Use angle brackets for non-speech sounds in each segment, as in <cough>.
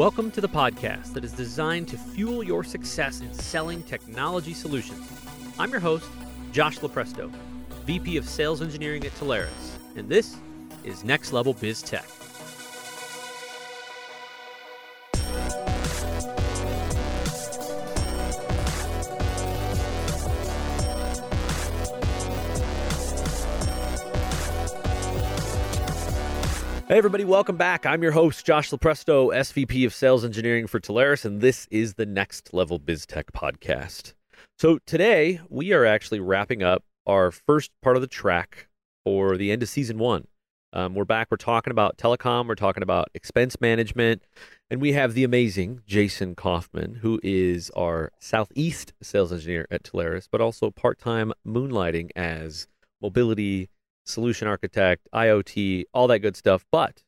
Welcome to the podcast that is designed to fuel your success in selling technology solutions. I'm your host, Josh Lupresto, VP of Sales Engineering at Telarus, and this is Next Level Biz Tech. Hey, everybody, welcome back. I'm your host, Josh Lupresto, SVP of Sales Engineering for Telarus, and this is the Next Level Biz Tech podcast. So, today we are actually wrapping up our first part of the track for the end of season one. Um, we're back. We're talking about telecom, we're talking about expense management, and we have the amazing Jason Kaufman, who is our Southeast sales engineer at Telarus, but also part time moonlighting as mobility solution architect, IoT, all that good stuff. But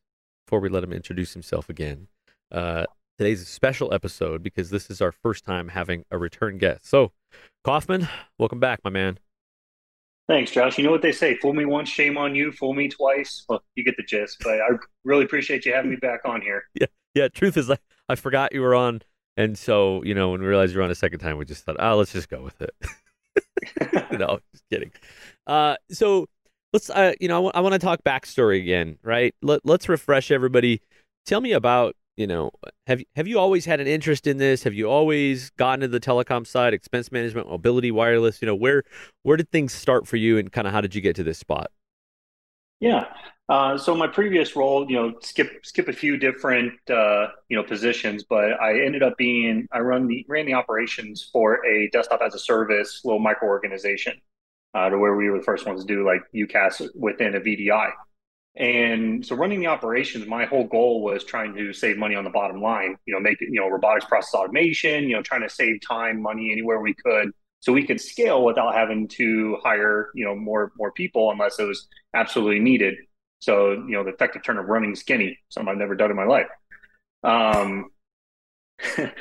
before we let him introduce himself again, uh, today's a special episode because this is our first time having a return guest. So, Kaufman, welcome back, my man. Thanks, Josh. You know what they say: "Fool me once, shame on you. Fool me twice." Well, you get the gist. But I really appreciate you having me back on here. <laughs> Yeah, yeah. Truth is, I, I forgot you were on, and so you know when we realized you were on a second time, we just thought, "Oh, let's just go with it." <laughs> <laughs> no, just kidding. Uh, so let's uh, you know I, w- I want to talk backstory again right? Let, let's refresh everybody. Tell me about you know have you have you always had an interest in this? Have you always gotten to the telecom side expense management mobility wireless? You know where where did things start for you and kind of how did you get to this spot? Yeah. Uh, so my previous role you know skip skip a few different uh, you know positions but i ended up being i run the ran the operations for a desktop as a service little micro organization uh, to where we were the first ones to do like UCaaS within a VDI. And so running the operations, my whole goal was trying to save money on the bottom line, you know, make it, you know, robotics process automation, you know, trying to save time, money anywhere we could so we could scale without having to hire, you know, more more people unless it was absolutely needed. So, you know, the effective term of running skinny, something I've never done in my life. Um, <laughs>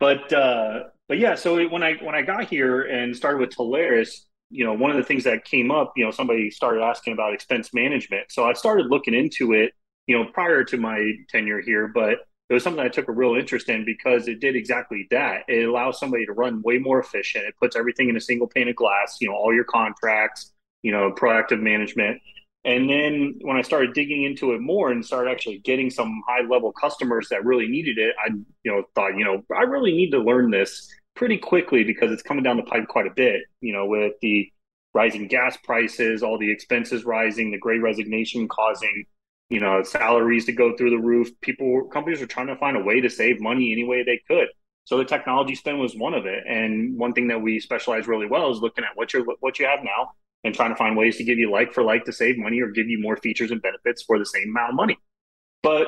but uh, but yeah, so when I when I got here and started with Telarus, you know, one of the things that came up, you know, somebody started asking about expense management. So I started looking into it, you know, prior to my tenure here, but it was something I took a real interest in because it did exactly that. It allows somebody to run way more efficient. It puts everything in a single pane of glass, you know, all your contracts, you know, proactive management. And then when I started digging into it more and started actually getting some high level customers that really needed it, I, you know, thought, you know, I really need to learn this pretty quickly because it's coming down the pipe quite a bit, you know, with the rising gas prices, all the expenses rising, the great resignation causing, you know, salaries to go through the roof. People, companies are trying to find a way to save money any way they could. So the technology spend was one of it. And one thing that we specialize really well is looking at what you're what you have now and trying to find ways to give you like for like to save money or give you more features and benefits for the same amount of money. But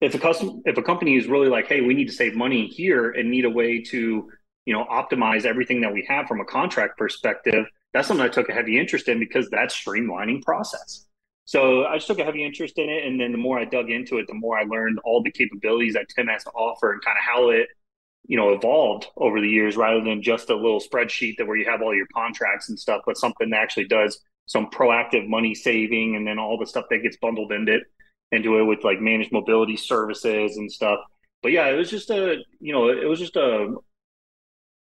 if a custom if a company is really like, hey, we need to save money here and need a way to you know, optimize everything that we have from a contract perspective, that's something I took a heavy interest in because that's streamlining process. So I just took a heavy interest in it. And then the more I dug into it, the more I learned all the capabilities that TEM has to offer and kind of how it, you know, evolved over the years rather than just a little spreadsheet that where you have all your contracts and stuff, but something that actually does some proactive money saving and then all the stuff that gets bundled into it, into it with like managed mobility services and stuff. But yeah, it was just a, you know, it was just a,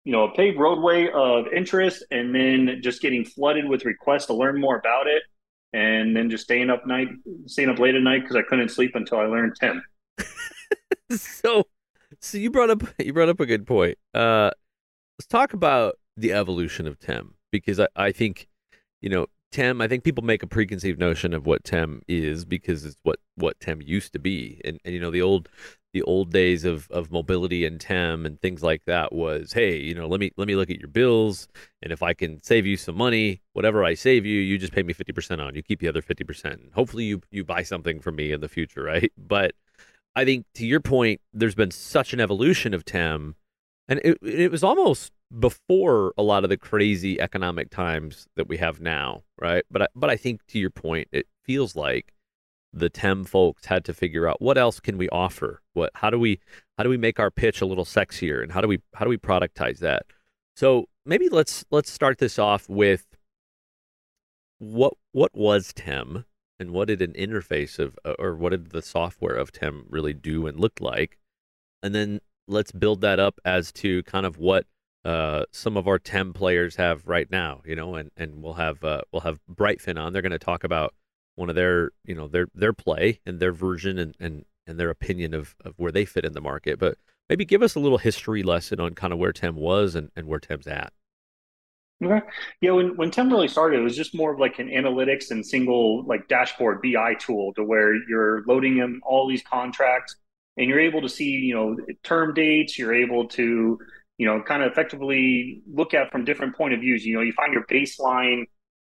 you know, a paved roadway of interest and then just getting flooded with requests to learn more about it. And then just staying up night, staying up late at night because I couldn't sleep until I learned Tem. <laughs> so, so you brought up you brought up a good point. Uh, let's talk about the evolution of Tem because I, I think, you know, Tem. I think people make a preconceived notion of what Tem is because it's what what Tem used to be, and and you know the old the old days of, of mobility and tem and things like that was hey you know let me let me look at your bills and if i can save you some money whatever i save you you just pay me 50% on you keep the other 50% hopefully you you buy something from me in the future <laughs> right? But i think to your point there's been such an evolution of tem and it, it was almost before a lot of the crazy economic times that we have now right? But I, but i think to your point it feels like the tem folks had to figure out what else can we offer? What how do we how do we make our pitch a little sexier? And how do we how do we productize that? So maybe let's let's start this off with what what was tem and what did an interface of uh, or what did the software of tem really do and look like? And then let's build that up as to kind of what uh, some of our TEM players have right now, you know, and, and we'll have uh, we'll have Brightfin on. They're going to talk about one of their you know their their play and their version and and, and their opinion of, of where they fit in the market. But maybe give us a little history lesson on kind of where TEM was and, and where TEM's at. Okay. Yeah, when when TEM really started, it was just more of like an analytics and single like dashboard BI tool to where you're loading in all these contracts and you're able to see, you know, term dates, you're able to you know, kind of effectively look at from different point of views. You know, you find your baseline,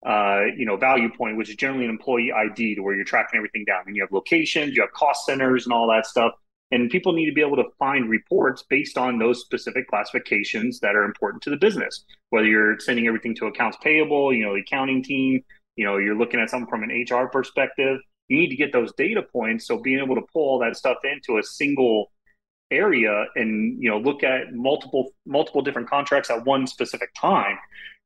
uh, you know, value point, which is generally an employee ID, to where you're tracking everything down. And you have locations, you have cost centers, and all that stuff. And people need to be able to find reports based on those specific classifications that are important to the business. Whether you're sending everything to accounts payable, you know, the accounting team, you know, you're looking at something from an HR perspective. You need to get those data points. So being able to pull all that stuff into a single area and you know look at multiple multiple different contracts at one specific time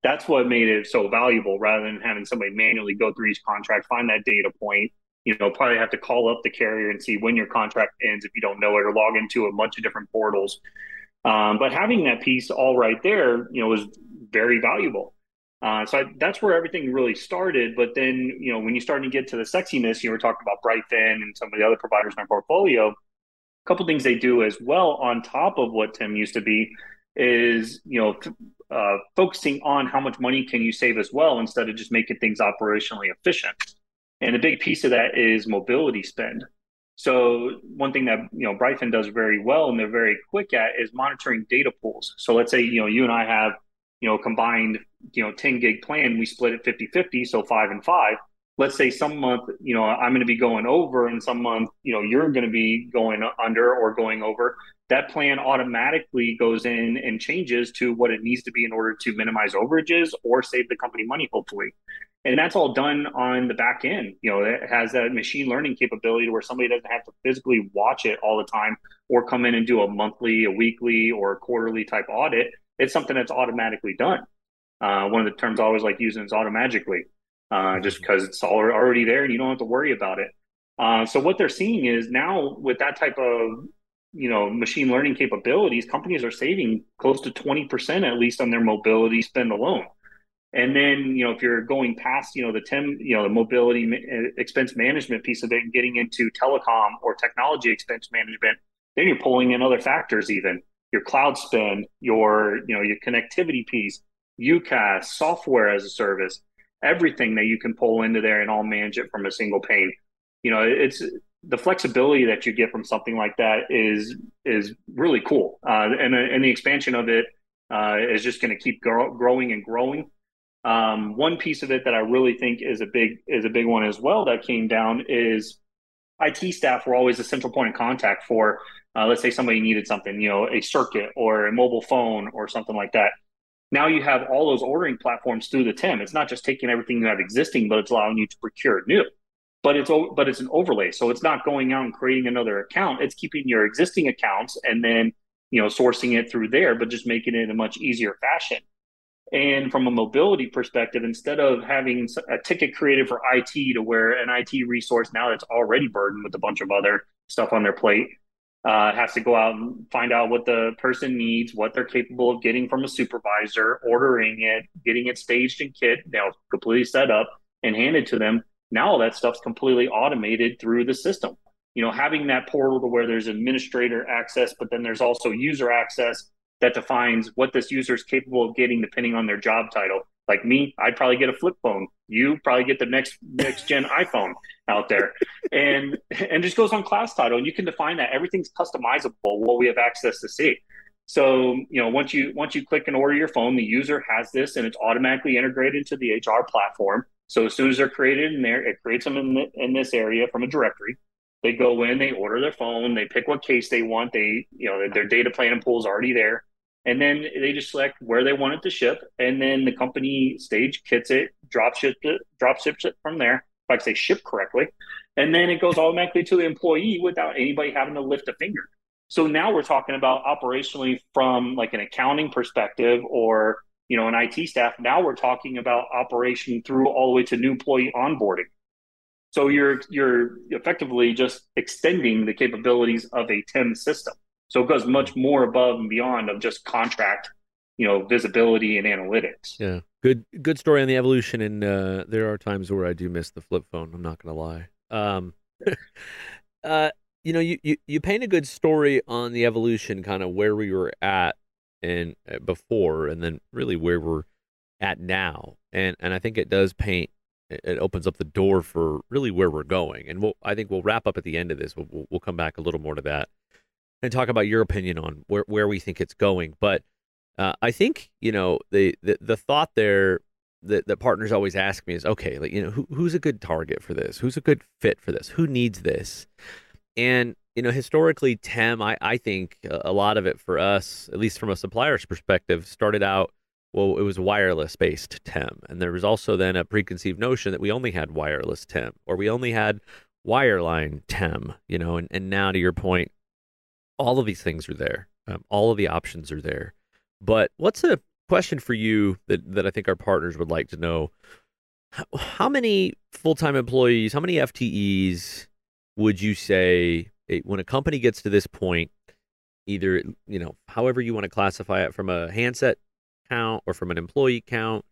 that's what made it so valuable rather than having somebody manually go through each contract find that data point you know probably have to call up the carrier and see when your contract ends if you don't know it or log into a bunch of different portals um, but having that piece all right there you know was very valuable uh, so I, that's where everything really started. But then, you know, when you start to get to the sexiness, you were talking about Brightfin and some of the other providers in our portfolio a couple things they do as well on top of what TEM used to be is you know uh, focusing on how much money can you save as well instead of just making things operationally efficient. And a big piece of that is mobility spend. So one thing that you know Brightfin does very well and they're very quick at is monitoring data pools. So let's say you know you and i have you know combined you know 10 gig plan we split it 50 50 so five and five. Let's say some month, you know, I'm going to be going over and some month, you know, you're going to be going under or going over, that plan automatically goes in and changes to what it needs to be in order to minimize overages or save the company money, hopefully. And that's all done on the back end. You know, it has that machine learning capability where somebody doesn't have to physically watch it all the time or come in and do a monthly, a weekly, or a quarterly type audit. It's something that's automatically done. Uh, one of the terms I always like using is automagically uh, just because it's all already there and you don't have to worry about it. Uh, so what they're seeing is now with that type of you know machine learning capabilities, companies are saving close to twenty percent at least on their mobility spend alone. And then you know if you're going past you know the TEM you know the mobility uh, expense management piece of it and getting into telecom or technology expense management, then you're pulling in other factors even your cloud spend, your you know your connectivity piece, UCaaS, software as a service everything that you can pull into there and all manage it from a single pane. You know, it's the flexibility that you get from something like that is is really cool, uh, and and the expansion of it uh, is just going to keep grow, growing and growing. Um, one piece of it that I really think is a big is a big one as well that came down is IT staff were always a central point of contact for. Uh, let's say somebody needed something, you know, a circuit or a mobile phone or something like that now you have all those ordering platforms through the TEM. It's not just taking everything you have existing, but it's allowing you to procure new. But it's but it's an overlay, so it's not going out and creating another account. It's keeping your existing accounts and then you know sourcing it through there, but just making it in a much easier fashion. And from a mobility perspective, instead of having a ticket created for IT to where an IT resource now that's already burdened with a bunch of other stuff on their plate uh, has to go out and find out what the person needs, what they're capable of getting from a supervisor, ordering it, getting it staged and kit, know, completely set up and handed to them. Now all that stuff's completely automated through the system. You know, having that portal to where there's administrator access, but then there's also user access that defines what this user is capable of getting depending on their job title. Like me, I'd probably get a flip phone. You probably get the next next gen <laughs> iPhone out there, and and just goes on class title, and you can define that everything's customizable. What we have access to see. So you know, once you once you click and order your phone, the user has this, and it's automatically integrated into the HR platform. So as soon as they're created in there, it creates them in the, in this area from a directory. They go in, they order their phone, they pick what case they want. They you know their data plan and pool is already there and then they just select where they want it to ship, and then the company stage kits it, drop ships it, drop ships it from there. If I say ship correctly, and then it goes automatically to the employee without anybody having to lift a finger. So now we're talking about operationally from like an accounting perspective or you know an IT staff. Now we're talking about operation through all the way to new employee onboarding. So you're you're effectively just extending the capabilities of a TEM system. So it goes much more above and beyond of just contract, you know, visibility and analytics. Yeah, good good story on the evolution. And uh, there are times where I do miss the flip phone. I'm not gonna lie. Um, <laughs> uh, you know, you, you you paint a good story on the evolution, kind of where we were at and uh, before, and then really where we're at now. And and I think it does paint. It opens up the door for really where we're going. And we'll, I think we'll wrap up at the end of this. We'll, we'll come back a little more to that and talk about your opinion on where, where we think it's going. But uh, I think you know the, the the thought there that, that partners always ask me is okay, like you know who, who's a good target for this? Who's a good fit for this? Who needs this? And you know historically, TEM, I I think a lot of it for us, at least from a supplier's perspective, started out well, it was wireless based TEM. And there was also then a preconceived notion that we only had wireless TEM or we only had wireline TEM, you know, and, and now to your point, all of these things are there. Um, all of the options are there. But what's a question for you that, that I think our partners would like to know? How, how many full time employees, how many FTEs would you say it, when a company gets to this point, either, you know, however you want to classify it from a handset count or from an employee count?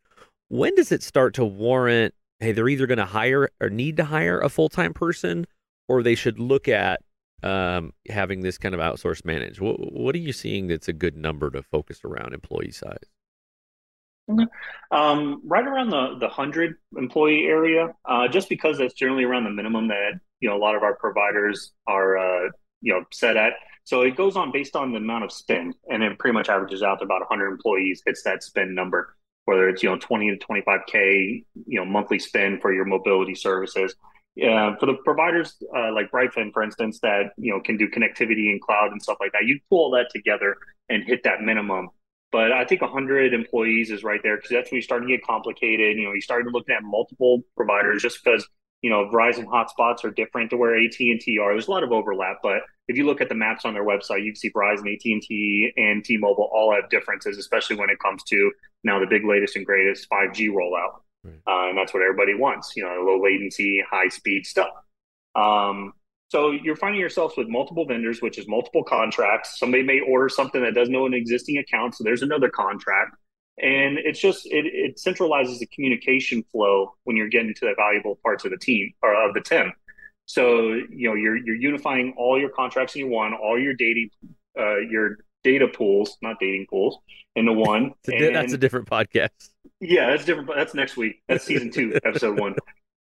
When does it start to warrant, hey, they're either going to hire or need to hire a full time person or they should look at um, having this kind of outsourced managed? What, what are you seeing that's a good number to focus around employee size? Um, right around the the hundred employee area, uh, just because that's generally around the minimum that you know a lot of our providers are uh, you know set at. So it goes on based on the amount of spend, and it pretty much averages out to about 100 employees hits that spend number. Whether it's you know 20 to 25k you know monthly spend for your mobility services. Uh, for the providers uh, like Brightfin, for instance, that you know can do connectivity and cloud and stuff like that, you pull all that together and hit that minimum. But I think 100 employees is right there because that's when you start to get complicated. You know, you start looking at multiple providers just because you know, Verizon hotspots are different to where AT and T are. There's a lot of overlap, but if you look at the maps on their website, you can see Verizon, AT and T, and T-Mobile all have differences, especially when it comes to now the big latest and greatest 5G rollout, right. uh, and that's what everybody wants. You know, low latency, high speed stuff. Um, so you're finding yourselves with multiple vendors, which is multiple contracts. Somebody may order something that doesn't know an existing account, so there's another contract and it's just it, it centralizes the communication flow when you're getting to the valuable parts of the team or of the team. So you know you're you're unifying all your contracts in one, all your data uh, your data pools, not dating pools, into one. and, <laughs> that's a different podcast. Yeah, that's different. That's next week. That's season two, <laughs> episode one.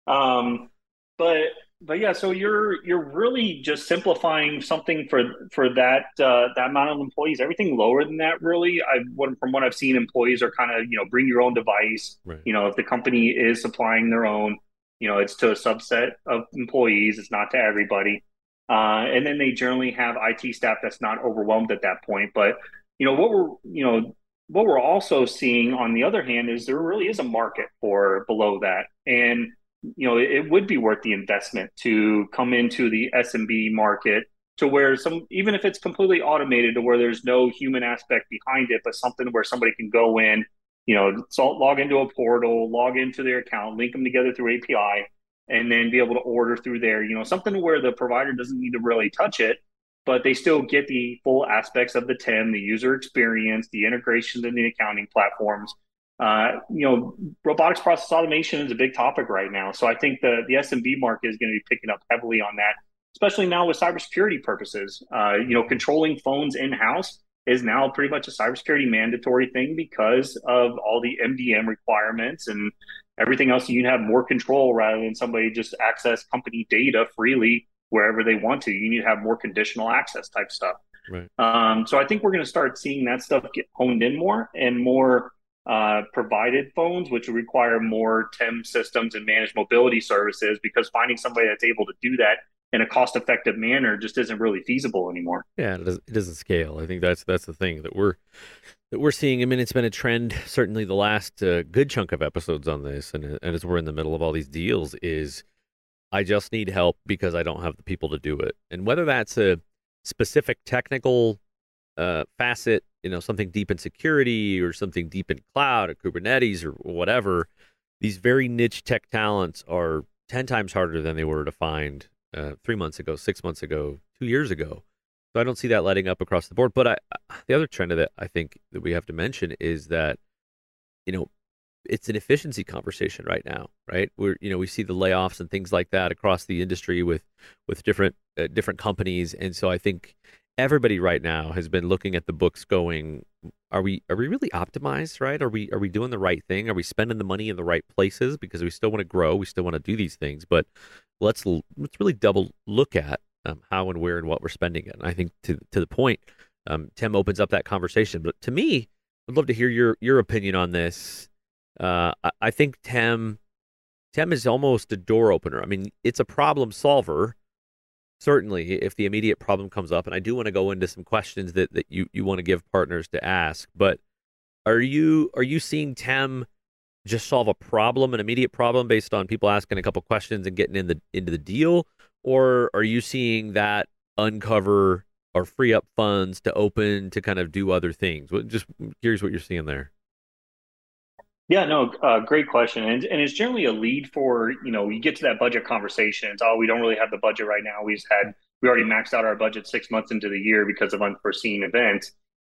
Um, but but yeah, so you're you're really just simplifying something for for that uh, that amount of employees. Everything lower than that, really, I from what I've seen, employees are kind of you know bring your own device. Right. You know, if the company is supplying their own, you know, it's to a subset of employees. It's not to everybody. Uh, and then they generally have IT staff that's not overwhelmed at that point. But you know what we're you know what we're also seeing on the other hand is there really is a market for below that and you know, it, would be worth the investment to come into the SMB market to where some, even if it's completely automated, to where there's no human aspect behind it, but something where somebody can go in, you know, log into a portal, log into their account, link them together through API, and then be able to order through there. You know, something where the provider doesn't need to really touch it, but they still get the full aspects of the TEM, the user experience, the integrations in the accounting platforms, uh, you know, robotics process automation is a big topic right now. So I think the the SMB market is going to be picking up heavily on that, especially now with cybersecurity purposes. Uh, you know, controlling phones in house is now pretty much a cybersecurity mandatory thing because of all the MDM requirements and everything else. You can have more control rather than somebody just access company data freely wherever they want to. You need to have more conditional access type stuff. Right. Um, so I think we're going to start seeing that stuff get honed in more and more uh, provided phones, which require more TEM systems and managed mobility services, because finding somebody that's able to do that in a cost-effective manner just isn't really feasible anymore. Yeah, it doesn't scale. I think that's that's the thing that we're that we're seeing. I mean, it's been a trend certainly the last uh, good chunk of episodes on this, and and as we're in the middle of all these deals, is I just need help because I don't have the people to do it, and whether that's a specific technical uh, facet, you know, something deep in security or something deep in cloud or Kubernetes or whatever, these very niche tech talents are 10 times harder than they were to find uh, three months ago, six months ago, two years ago. So I don't see that letting up across the board. But I, the other trend that I think that we have to mention is that, you know, it's an efficiency conversation right now, right? We're you know we see the layoffs and things like that across the industry with with different uh, different companies, and so I think everybody right now has been looking at the books, going, are we are we really optimized, right? Are we are we doing the right thing? Are we spending the money in the right places because we still want to grow, we still want to do these things, but let's let's really double look at um, how and where and what we're spending it. And I think to to the point, um, TEM opens up that conversation. But to me, I'd love to hear your your opinion on this. Uh, I, I think Tem Tem is almost a door opener. I mean, it's a problem solver. Certainly, if the immediate problem comes up, and I do want to go into some questions that, that you, you want to give partners to ask, but are you are you seeing Tem just solve a problem, an immediate problem based on people asking a couple questions and getting in the into the deal, or are you seeing that uncover or free up funds to open to kind of do other things? Just curious what you're seeing there. Yeah, no, uh, great question, and and it's generally a lead for you know you get to that budget conversation. It's oh we don't really have the budget right now. We've had we already maxed out our budget six months into the year because of unforeseen events.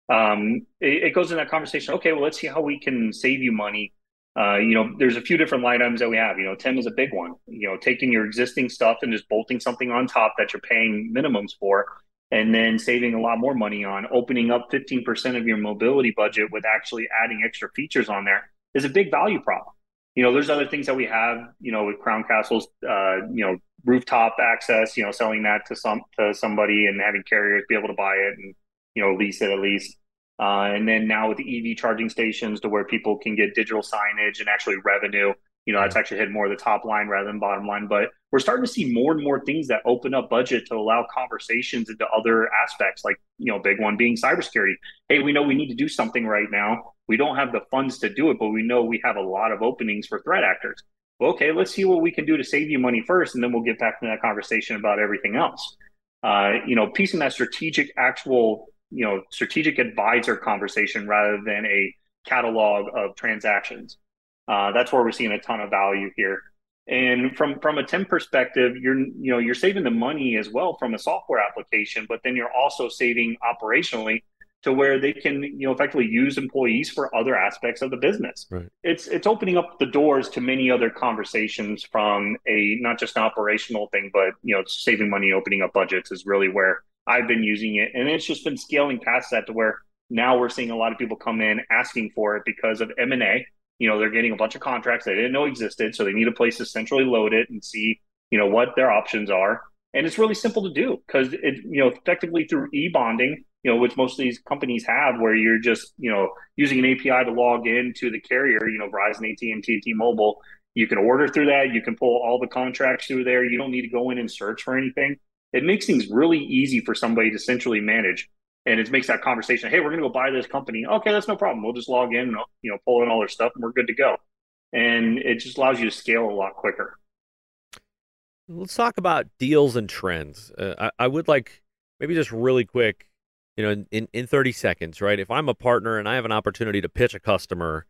Um, it, it goes in that conversation. Okay, well let's see how we can save you money uh, you know, there's a few different line items that we have. You know, Tem is a big one. You know, taking your existing stuff and just bolting something on top that you're paying minimums for, and then saving a lot more money on opening up 15% of your mobility budget with actually adding extra features on there is a big value prop. You know, there's other things that we have. You know, with Crown Castle's, uh, you know, rooftop access. You know, selling that to some to somebody and having carriers be able to buy it and you know lease it at least. Uh, and then now with the EV charging stations to where people can get digital signage and actually revenue, you know, that's actually hit more of the top line rather than bottom line. But we're starting to see more and more things that open up budget to allow conversations into other aspects, like, you know, big one being cybersecurity. Hey, we know we need to do something right now. We don't have the funds to do it, but we know we have a lot of openings for threat actors. Well, okay, let's see what we can do to save you money first, and then we'll get back to that conversation about everything else. Uh, you know, piecing that strategic, actual you know strategic advisor conversation rather than a catalog of transactions. Uh, that's where we're seeing a ton of value here. And from from a Tem perspective, you're you know you're saving the money as well from a software application, but then you're also saving operationally to where they can you know effectively use employees for other aspects of the business. Right. It's it's opening up the doors to many other conversations from a not just an operational thing, but you know saving money, opening up budgets is really where I've been using it, and it's just been scaling past that to where now we're seeing a lot of people come in asking for it because of M and A. You know, they're getting a bunch of contracts they didn't know existed, so they need a place to centrally load it and see, you know, what their options are. And it's really simple to do because it, you know, effectively through e bonding, you know, which most of these companies have, where you're just, you know, using an API to log in to the carrier, you know, Verizon, AT&T, T-Mobile. You can order through that. You can pull all the contracts through there. You don't need to go in and search for anything it makes things really easy for somebody to centrally manage. And it makes that conversation, hey, we're going to go buy this company. Okay, that's no problem. We'll just log in, and, you know, pull in all their stuff, and we're good to go. And it just allows you to scale a lot quicker. Let's talk about deals and trends. Uh, I, I, would like maybe just really quick, you know, in, in 30 seconds, right? If I'm a partner and I have an opportunity to pitch a customer,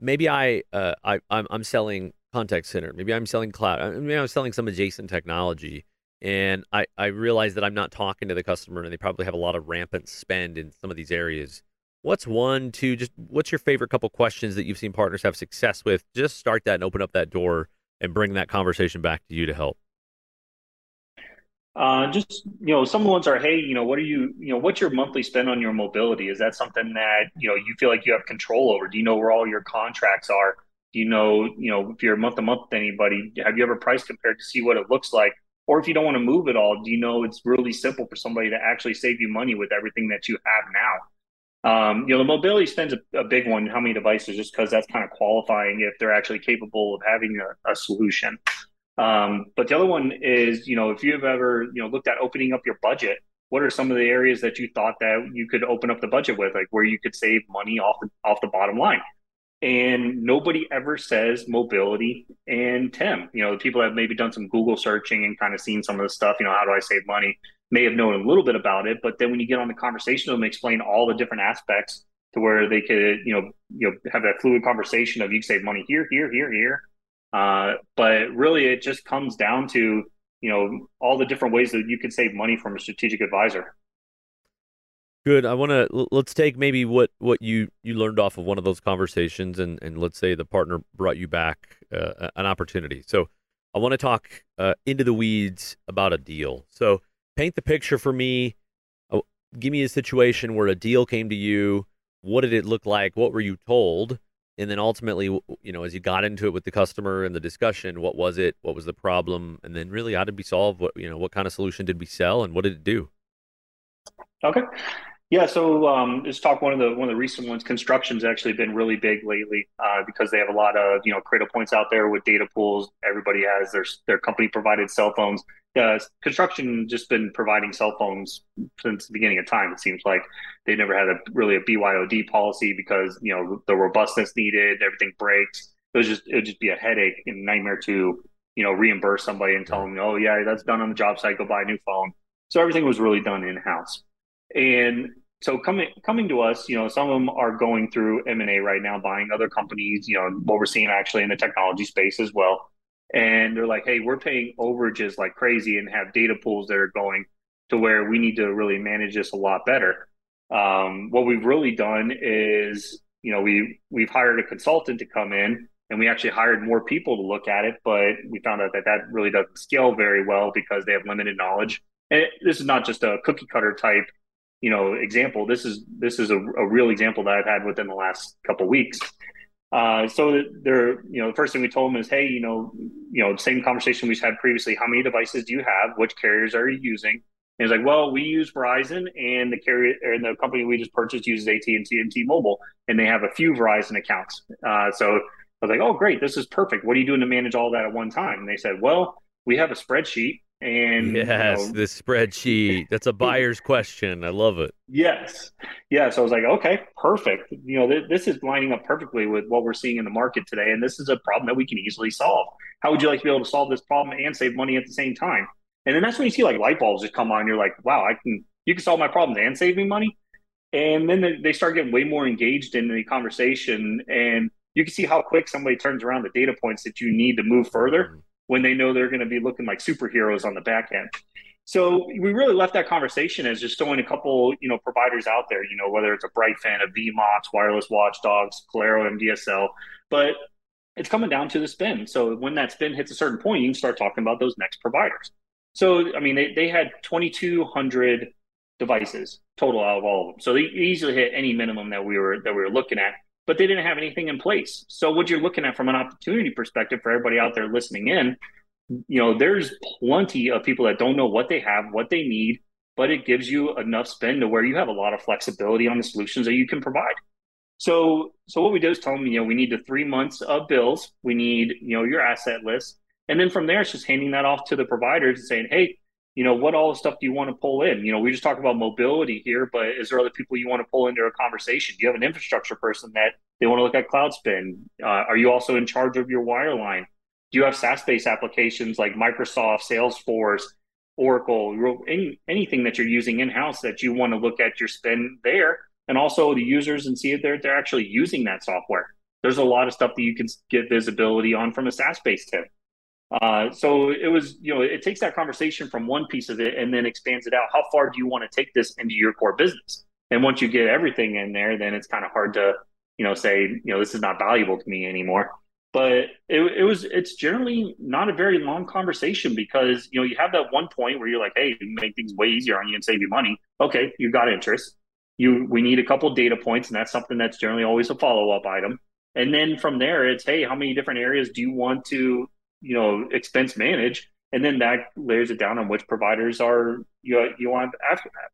maybe I, uh, I I'm, I'm selling contact center, maybe I'm selling cloud, maybe I'm selling some adjacent technology and I, I realize that I'm not talking to the customer and they probably have a lot of rampant spend in some of these areas. What's one, two, just what's your favorite couple questions that you've seen partners have success with? Just start that and open up that door and bring that conversation back to you to help. Uh, just you know, some ones are, hey, you know, what are you, you know, what's your monthly spend on your mobility? Is that something that you know you feel like you have control over? Do you know where all your contracts are? Do you know, you know, if you're month to month with anybody, have you ever price compared to see what it looks like? Or if you don't want to move at all, do you know it's really simple for somebody to actually save you money with everything that you have now? Um, you know, the mobility spends a, a big one. How many devices? Just because that's kind of qualifying if they're actually capable of having a, a solution. Um, but the other one is, you know, if you've ever, you know, looked at opening up your budget, what are some of the areas that you thought that you could open up the budget with, like where you could save money off the, off the bottom line? and nobody ever says mobility and Tem. You know, the people have maybe done some Google searching and kind of seen some of the stuff, you know, how do I save money, may have known a little bit about it. But then when you get on the conversation, them explain all the different aspects to where they could, you know, you know, have that fluid conversation of you save money here, here, here, here. Uh, but really, it just comes down to you know all the different ways that you can save money from a strategic advisor. Good. I want to let's take maybe what what you you learned off of one of those conversations, and and let's say the partner brought you back uh, an opportunity. So I want to talk uh, into the weeds about a deal. So paint the picture for me. Uh, give me a situation where a deal came to you. What did it look like? What were you told? And then ultimately, you know, as you got into it with the customer and the discussion, what was it? What was the problem? And then really, how did we solve? What you know, what kind of solution did we sell, and what did it do? Okay. Yeah, so um, let's talk one of the one of the recent ones. Construction's actually been really big lately uh, because they have a lot of you know Cradlepoints out there with data pools. Everybody has their their company provided cell phones. Uh, construction just been providing cell phones since the beginning of time. It seems like they never had a really a BYOD policy because you know the robustness needed, everything breaks. It was just it would just be a headache and nightmare to you know reimburse somebody and tell them, oh yeah, that's done on the job site. Go buy a new phone. So everything was really done in house. And so coming coming to us, you know, some of them are going through M and A right now, buying other companies. You know, what we're seeing actually in the technology space as well. And they're like, hey, we're paying overages like crazy and have data pools that are going to where we need to really manage this a lot better. Um, what we've really done is, you know, we we've hired a consultant to come in, and we actually hired more people to look at it, but we found out that that really doesn't scale very well because they have limited knowledge. And this is not just a cookie cutter type you know example this is this is a, a real example that i've had within the last couple weeks uh, so they're you know the first thing we told them is hey you know you know same conversation we've had previously. How many devices do you have? Which carriers are you using? And he's like well we use verizon and the carrier and the company we just purchased uses at&t and t-mobile and they have a few verizon accounts. Uh, so i was like oh great. This is perfect. What are you doing to manage all that at one time? And they said well we have a spreadsheet and yes, you know, the spreadsheet. That's a <laughs> buyer's question. I love it. Yes. Yeah. So I was like, okay, perfect. You know, th- this is lining up perfectly with what we're seeing in the market today. And this is a problem that we can easily solve. How would you like to be able to solve this problem and save money at the same time? And then that's when you see like light bulbs just come on. You're like, wow, I can, you can solve my problems and save me money. And then they start getting way more engaged in the conversation. And you can see how quick somebody turns around the data points that you need to move further. Mm-hmm. When they know they're going to be looking like superheroes on the back end. So we really left that conversation as just throwing a couple, you know, providers out there, you know, whether it's a Brightfin, a VMOX, Wireless Watchdogs, Calero, MDSL, but it's coming down to the spin. So when that spin hits a certain point, you can start talking about those next providers. So, I mean, they, they had 2,200 devices total out of all of them. So they easily hit any minimum that we were, that we were looking at but they didn't have anything in place. So what you're looking at from an opportunity perspective for everybody out there listening in, you know, there's plenty of people that don't know what they have, what they need, but it gives you enough spend to where you have a lot of flexibility on the solutions that you can provide. So, so what we do is tell them, you know, we need the three months of bills. We need, you know, your asset list. And then from there, it's just handing that off to the providers and saying, hey, you know, what all the stuff do you want to pull in? You know, we just talked about mobility here, but is there other people you want to pull into a conversation? Do you have an infrastructure person that they want to look at cloud spin? Uh, are you also in charge of your wireline? Do you have SaaS-based applications like Microsoft, Salesforce, Oracle, any, anything that you're using in-house that you want to look at your spend there? And also the users and see if they're, they're actually using that software. There's a lot of stuff that you can get visibility on from a SaaS-based tip. Uh, so it was, you know, it takes that conversation from one piece of it and then expands it out. How far do you want to take this into your core business? And once you get everything in there, then it's kind of hard to, you know, say, you know, this is not valuable to me anymore. But it, it was, it's generally not a very long conversation because, you know, you have that one point where you're like, hey, make things way easier on you and save you money. Okay, you got interest. You, we need a couple data points, and that's something that's generally always a follow up item. And then from there, it's hey, how many different areas do you want to you know expense manage and then that layers it down on which providers are you you want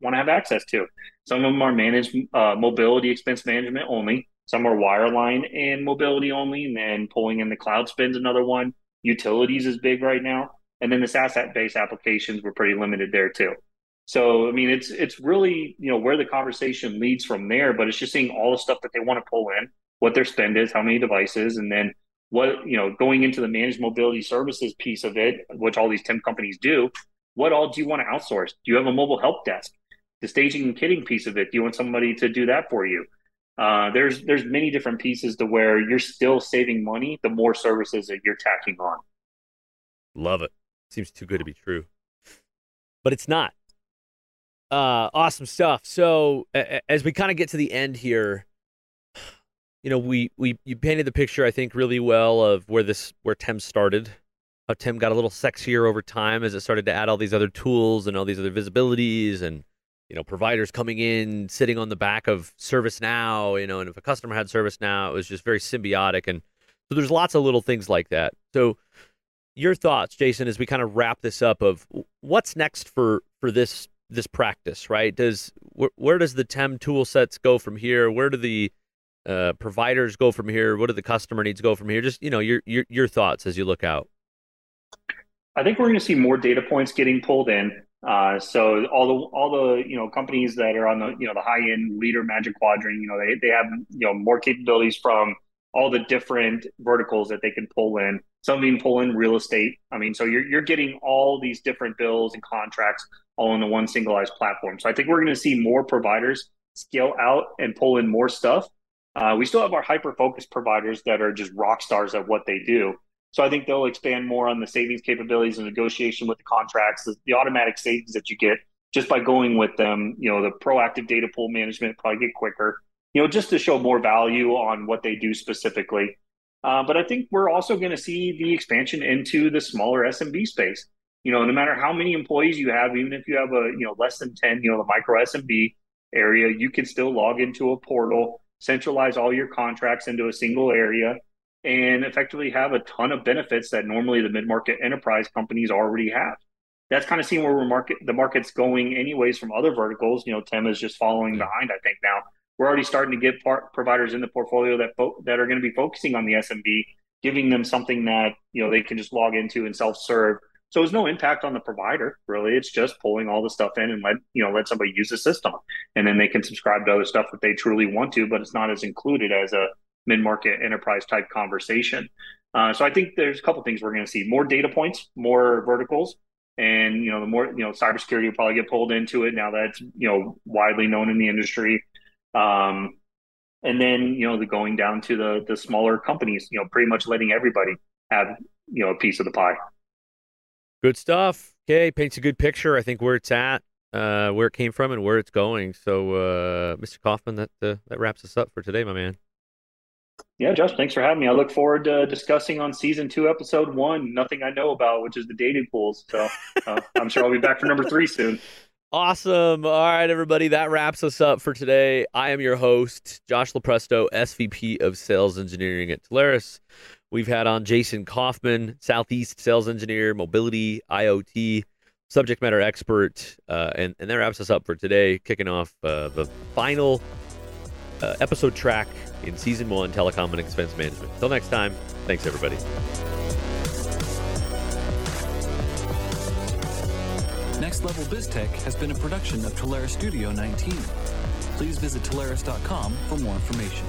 want to have access to. Some of them are managed uh, mobility expense management only. Some are wireline and mobility only, and then pulling in the cloud spins another one. Utilities is big right now, and then the SaaS based applications were pretty limited there too. So I mean, it's it's really you know where the conversation leads from there, but it's just seeing all the stuff that they want to pull in, what their spend is, how many devices, and then what you know going into the managed mobility services piece of it which all these TEM companies do what all do you want to outsource? Do you have a mobile help desk? The staging and kitting piece of it do you want somebody to do that for you? Uh, there's there's many different pieces to where you're still saving money the more services that you're tacking on. Love it. Seems too good to be true. But it's not. Uh, awesome stuff. So as we kind of get to the end here, you know, we we you painted the picture I think really well of where this where TEM started. How TEM got a little sexier over time as it started to add all these other tools and all these other visibilities and you know providers coming in sitting on the back of ServiceNow, you know, and if a customer had ServiceNow, it was just very symbiotic and so there's lots of little things like that. So your thoughts, Jason, as we kind of wrap this up of what's next for for this this practice, right? Does where, where does the TEM tool sets go from here? Where do the uh, providers go from here? What do the customer needs go from here? Just you know your your your thoughts as you look out. I think we're going to see more data points getting pulled in. Uh, so all the all the you know companies that are on the you know the high end leader Magic Quadrant, you know they they have you know more capabilities from all the different verticals that they can pull in. Some even pull in real estate. I mean, so you're you're getting all these different bills and contracts all in the one singleized platform. So I think we're going to see more providers scale out and pull in more stuff. Uh, we still have our hyper focused providers that are just rock stars at what they do. So I think they'll expand more on the savings capabilities and negotiation with the contracts, the, the automatic savings that you get just by going with them. You know, the proactive data pool management probably get quicker you know, just to show more value on what they do specifically. Uh, but I think we're also going to see the expansion into the smaller SMB space. You know, no matter how many employees you have, even if you have a you know less than ten, you know, the micro SMB area, you can still log into a portal, centralize all your contracts into a single area, and effectively have a ton of benefits that normally the mid market enterprise companies already have. That's kind of seeing where we're market the market's going, anyways, from other verticals. You know, TEM is just following behind, I think now we're already starting to get part providers in the portfolio that fo- that are going to be focusing on the SMB, giving them something that you know they can just log into and self serve. So there's no impact on the provider really. It's just pulling all the stuff in and let you know let somebody use the system, and then they can subscribe to other stuff that they truly want to, but it's not as included as a mid market enterprise type conversation. Uh, so I think there's a couple things we're going to see: more data points, more verticals, and you know the more you know cybersecurity will probably get pulled into it now that's you know widely known in the industry um, and then you know the going down to the the smaller companies, you know, pretty much letting everybody have you know a piece of the pie. Good stuff. Okay, paints a good picture. I think where it's at, uh, where it came from, and where it's going. So, uh, Mr. Kaufman, that uh, that wraps us up for today, my man. Yeah, Josh, thanks for having me. I look forward to discussing on season two, episode one, nothing I know about, which is the dating pools. So uh, I'm sure I'll be back for number three soon. Awesome. All right, everybody. That wraps us up for today. I am your host, Josh Lupresto, SVP of Sales Engineering at Telarus. We've had on Jason Kaufman, Southeast Sales Engineer, Mobility, IoT, subject matter expert. Uh, and, and that wraps us up for today, kicking off uh, the final uh, episode track in season one telecom and expense management. Until next time, thanks, everybody. Next Level BizTech has been a production of Telarus Studio 19. Please visit Telarus.com for more information.